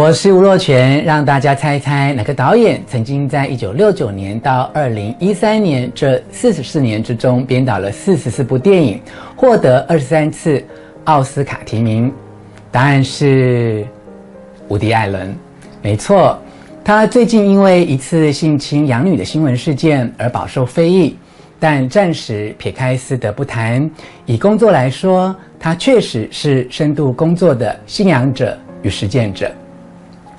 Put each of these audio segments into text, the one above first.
我是吴若权，让大家猜猜哪个导演曾经在一九六九年到二零一三年这四十四年之中编导了四十四部电影，获得二十三次奥斯卡提名？答案是伍迪·艾伦。没错，他最近因为一次性侵养女的新闻事件而饱受非议，但暂时撇开私德不谈，以工作来说，他确实是深度工作的信仰者与实践者。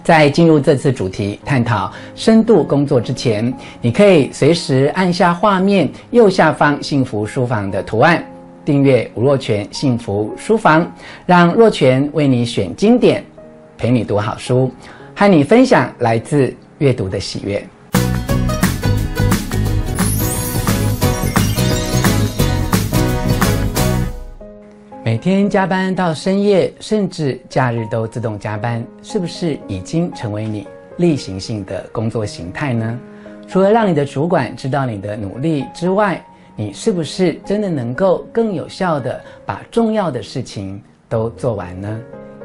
在进入这次主题探讨深度工作之前，你可以随时按下画面右下方“幸福书房”的图案，订阅吴若泉幸福书房，让若泉为你选经典，陪你读好书，和你分享来自阅读的喜悦。每天加班到深夜，甚至假日都自动加班，是不是已经成为你例行性的工作形态呢？除了让你的主管知道你的努力之外，你是不是真的能够更有效地把重要的事情都做完呢？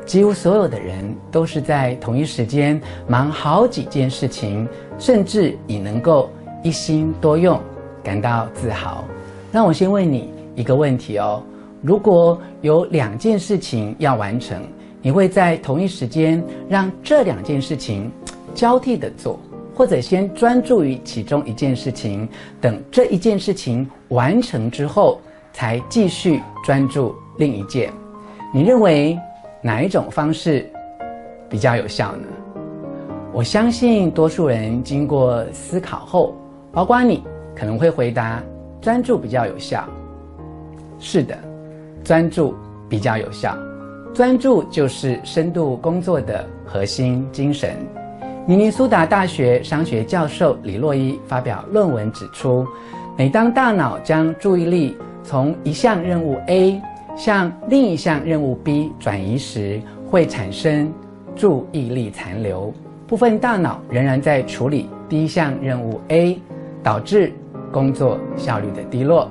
几乎所有的人都是在同一时间忙好几件事情，甚至你能够一心多用，感到自豪。那我先问你一个问题哦。如果有两件事情要完成，你会在同一时间让这两件事情交替的做，或者先专注于其中一件事情，等这一件事情完成之后，才继续专注另一件？你认为哪一种方式比较有效呢？我相信多数人经过思考后，包括你，可能会回答专注比较有效。是的。专注比较有效，专注就是深度工作的核心精神。明尼苏达大学商学教授李洛伊发表论文指出，每当大脑将注意力从一项任务 A 向另一项任务 B 转移时，会产生注意力残留，部分大脑仍然在处理第一项任务 A，导致工作效率的低落。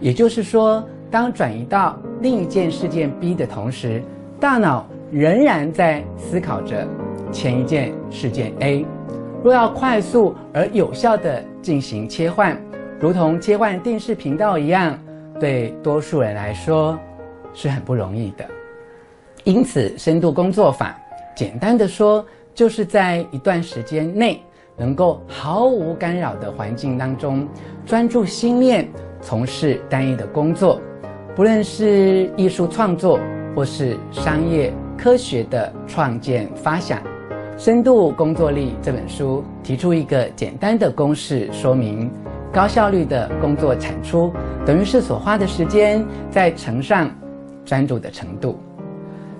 也就是说，当转移到另一件事件 B 的同时，大脑仍然在思考着前一件事件 A。若要快速而有效地进行切换，如同切换电视频道一样，对多数人来说是很不容易的。因此，深度工作法，简单的说，就是在一段时间内，能够毫无干扰的环境当中，专注心念，从事单一的工作。不论是艺术创作，或是商业科学的创建发想，《深度工作力》这本书提出一个简单的公式，说明高效率的工作产出等于是所花的时间再乘上专注的程度。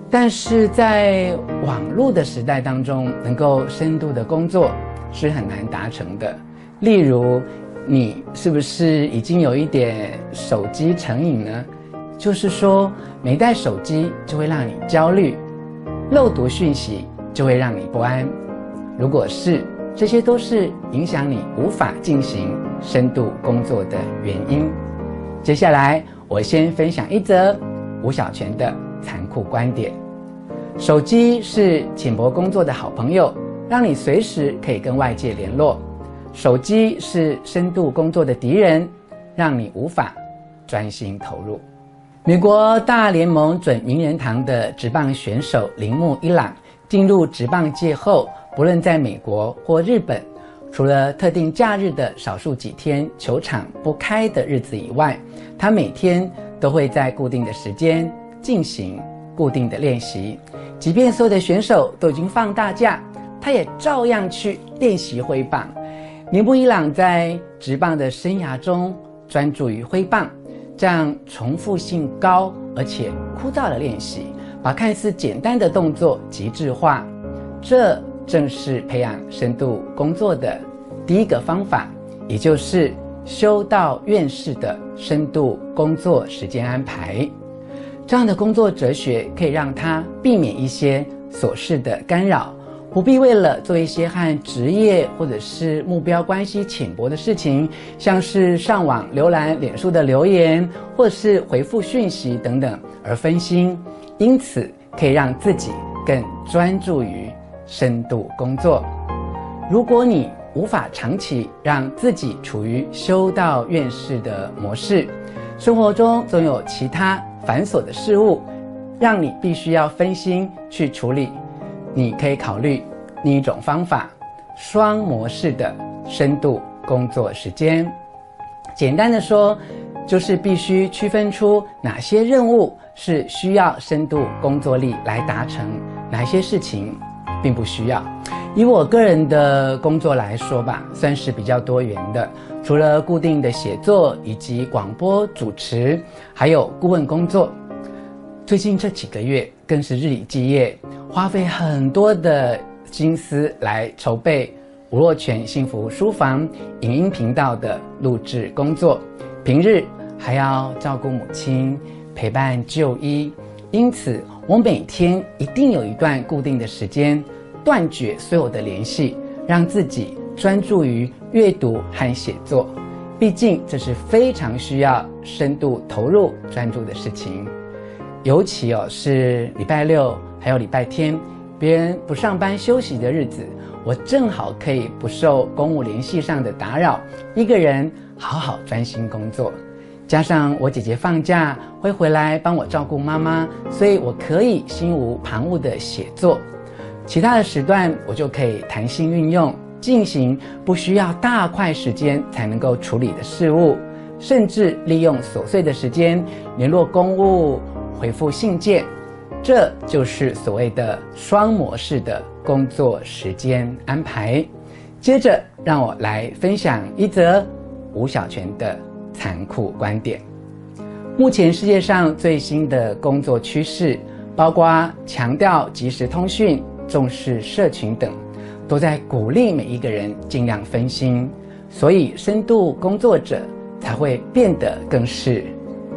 但是在网络的时代当中，能够深度的工作是很难达成的。例如，你是不是已经有一点手机成瘾呢？就是说，没带手机就会让你焦虑，漏读讯息就会让你不安。如果是，这些都是影响你无法进行深度工作的原因。接下来，我先分享一则吴小泉的残酷观点：手机是浅薄工作的好朋友，让你随时可以跟外界联络；手机是深度工作的敌人，让你无法专心投入。美国大联盟准名人堂的职棒选手铃木一朗进入职棒界后，不论在美国或日本，除了特定假日的少数几天球场不开的日子以外，他每天都会在固定的时间进行固定的练习。即便所有的选手都已经放大假，他也照样去练习挥棒。铃木一朗在职棒的生涯中专注于挥棒。这样重复性高而且枯燥的练习，把看似简单的动作极致化，这正是培养深度工作的第一个方法，也就是修道院式的深度工作时间安排。这样的工作哲学可以让他避免一些琐事的干扰。不必为了做一些和职业或者是目标关系浅薄的事情，像是上网浏览脸书的留言，或是回复讯息等等而分心，因此可以让自己更专注于深度工作。如果你无法长期让自己处于修道院式的模式，生活中总有其他繁琐的事物，让你必须要分心去处理。你可以考虑另一种方法：双模式的深度工作时间。简单的说，就是必须区分出哪些任务是需要深度工作力来达成，哪些事情并不需要。以我个人的工作来说吧，算是比较多元的。除了固定的写作以及广播主持，还有顾问工作。最近这几个月更是日以继夜，花费很多的心思来筹备吴若权幸福书房影音频道的录制工作。平日还要照顾母亲，陪伴就医，因此我每天一定有一段固定的时间。断绝所有的联系，让自己专注于阅读和写作。毕竟这是非常需要深度投入、专注的事情。尤其哦是礼拜六还有礼拜天，别人不上班休息的日子，我正好可以不受公务联系上的打扰，一个人好好专心工作。加上我姐姐放假会回来帮我照顾妈妈，所以我可以心无旁骛的写作。其他的时段，我就可以弹性运用，进行不需要大块时间才能够处理的事物，甚至利用琐碎的时间联络公务、回复信件。这就是所谓的双模式的工作时间安排。接着，让我来分享一则吴小泉的残酷观点。目前世界上最新的工作趋势，包括强调即时通讯。重视社群等，都在鼓励每一个人尽量分心，所以深度工作者才会变得更是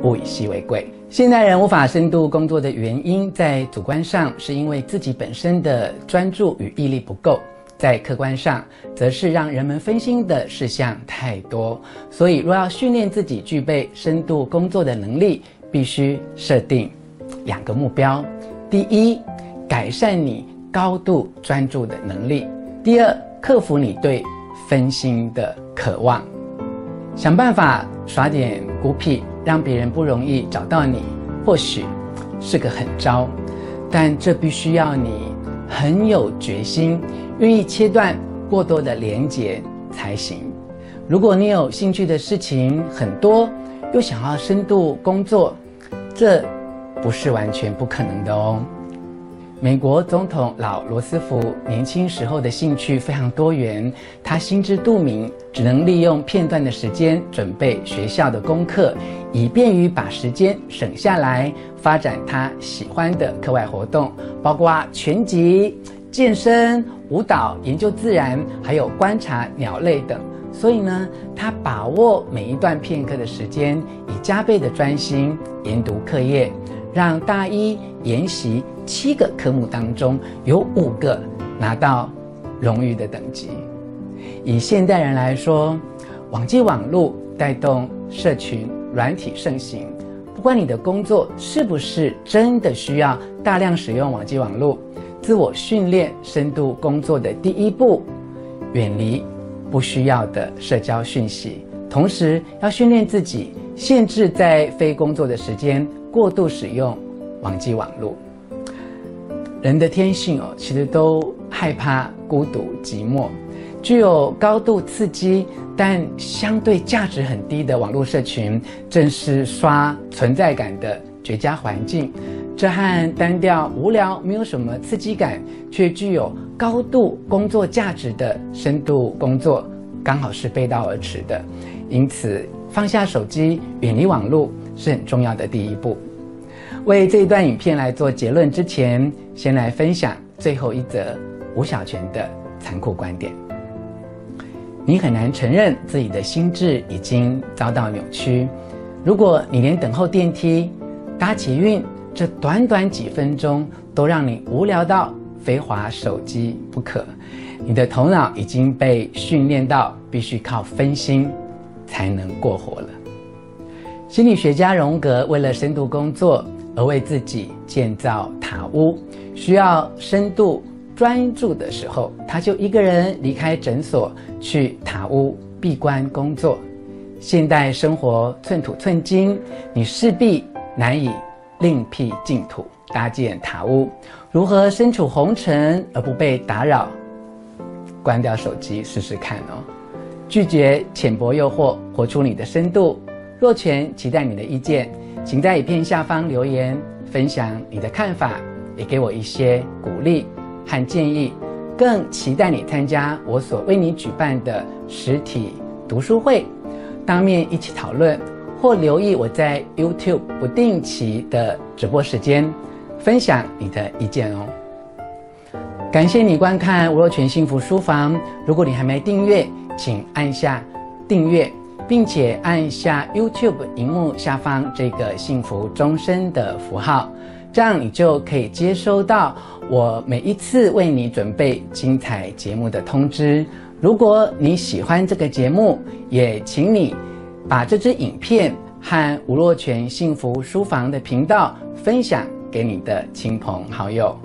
物以稀为贵。现代人无法深度工作的原因，在主观上是因为自己本身的专注与毅力不够，在客观上则是让人们分心的事项太多。所以，若要训练自己具备深度工作的能力，必须设定两个目标：第一，改善你。高度专注的能力。第二，克服你对分心的渴望，想办法耍点孤僻，让别人不容易找到你。或许是个狠招，但这必须要你很有决心，愿意切断过多的连结才行。如果你有兴趣的事情很多，又想要深度工作，这不是完全不可能的哦。美国总统老罗斯福年轻时候的兴趣非常多元，他心知肚明，只能利用片段的时间准备学校的功课，以便于把时间省下来发展他喜欢的课外活动，包括拳击、健身、舞蹈、研究自然，还有观察鸟类等。所以呢，他把握每一段片刻的时间，以加倍的专心研读课业。让大一研习七个科目当中，有五个拿到荣誉的等级。以现代人来说，网际网络带动社群软体盛行。不管你的工作是不是真的需要大量使用网际网络，自我训练深度工作的第一步，远离不需要的社交讯息，同时要训练自己限制在非工作的时间。过度使用网际网络，人的天性哦，其实都害怕孤独寂寞。具有高度刺激但相对价值很低的网络社群，正是刷存在感的绝佳环境。这和单调无聊、没有什么刺激感，却具有高度工作价值的深度工作，刚好是背道而驰的。因此，放下手机，远离网络。是很重要的第一步。为这一段影片来做结论之前，先来分享最后一则吴小泉的残酷观点。你很难承认自己的心智已经遭到扭曲。如果你连等候电梯、搭捷运这短短几分钟都让你无聊到非滑手机不可，你的头脑已经被训练到必须靠分心才能过活了。心理学家荣格为了深度工作而为自己建造塔屋，需要深度专注的时候，他就一个人离开诊所去塔屋闭关工作。现代生活寸土寸金，你势必难以另辟净土搭建塔屋。如何身处红尘而不被打扰？关掉手机试试看哦。拒绝浅薄诱惑，活出你的深度。若权期待你的意见，请在影片下方留言分享你的看法，也给我一些鼓励和建议。更期待你参加我所为你举办的实体读书会，当面一起讨论，或留意我在 YouTube 不定期的直播时间，分享你的意见哦。感谢你观看吴若权幸福书房。如果你还没订阅，请按下订阅，并且按下 YouTube 荧幕下方这个幸福终身的符号，这样你就可以接收到我每一次为你准备精彩节目的通知。如果你喜欢这个节目，也请你把这支影片和吴若权幸福书房的频道分享给你的亲朋好友。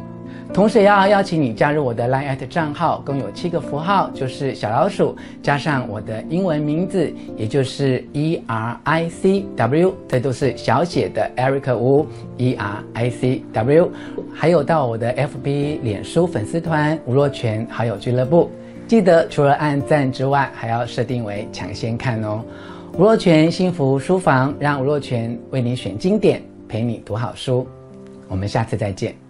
同时也要邀请你加入我的 Line@ 账号，共有七个符号，就是小老鼠加上我的英文名字，也就是 E R I C W，这都是小写的 Eric Wu E R I C W，还有到我的 FB 脸书粉丝团吴若权好友俱乐部，记得除了按赞之外，还要设定为抢先看哦。吴若权幸福书房，让吴若权为你选经典，陪你读好书，我们下次再见。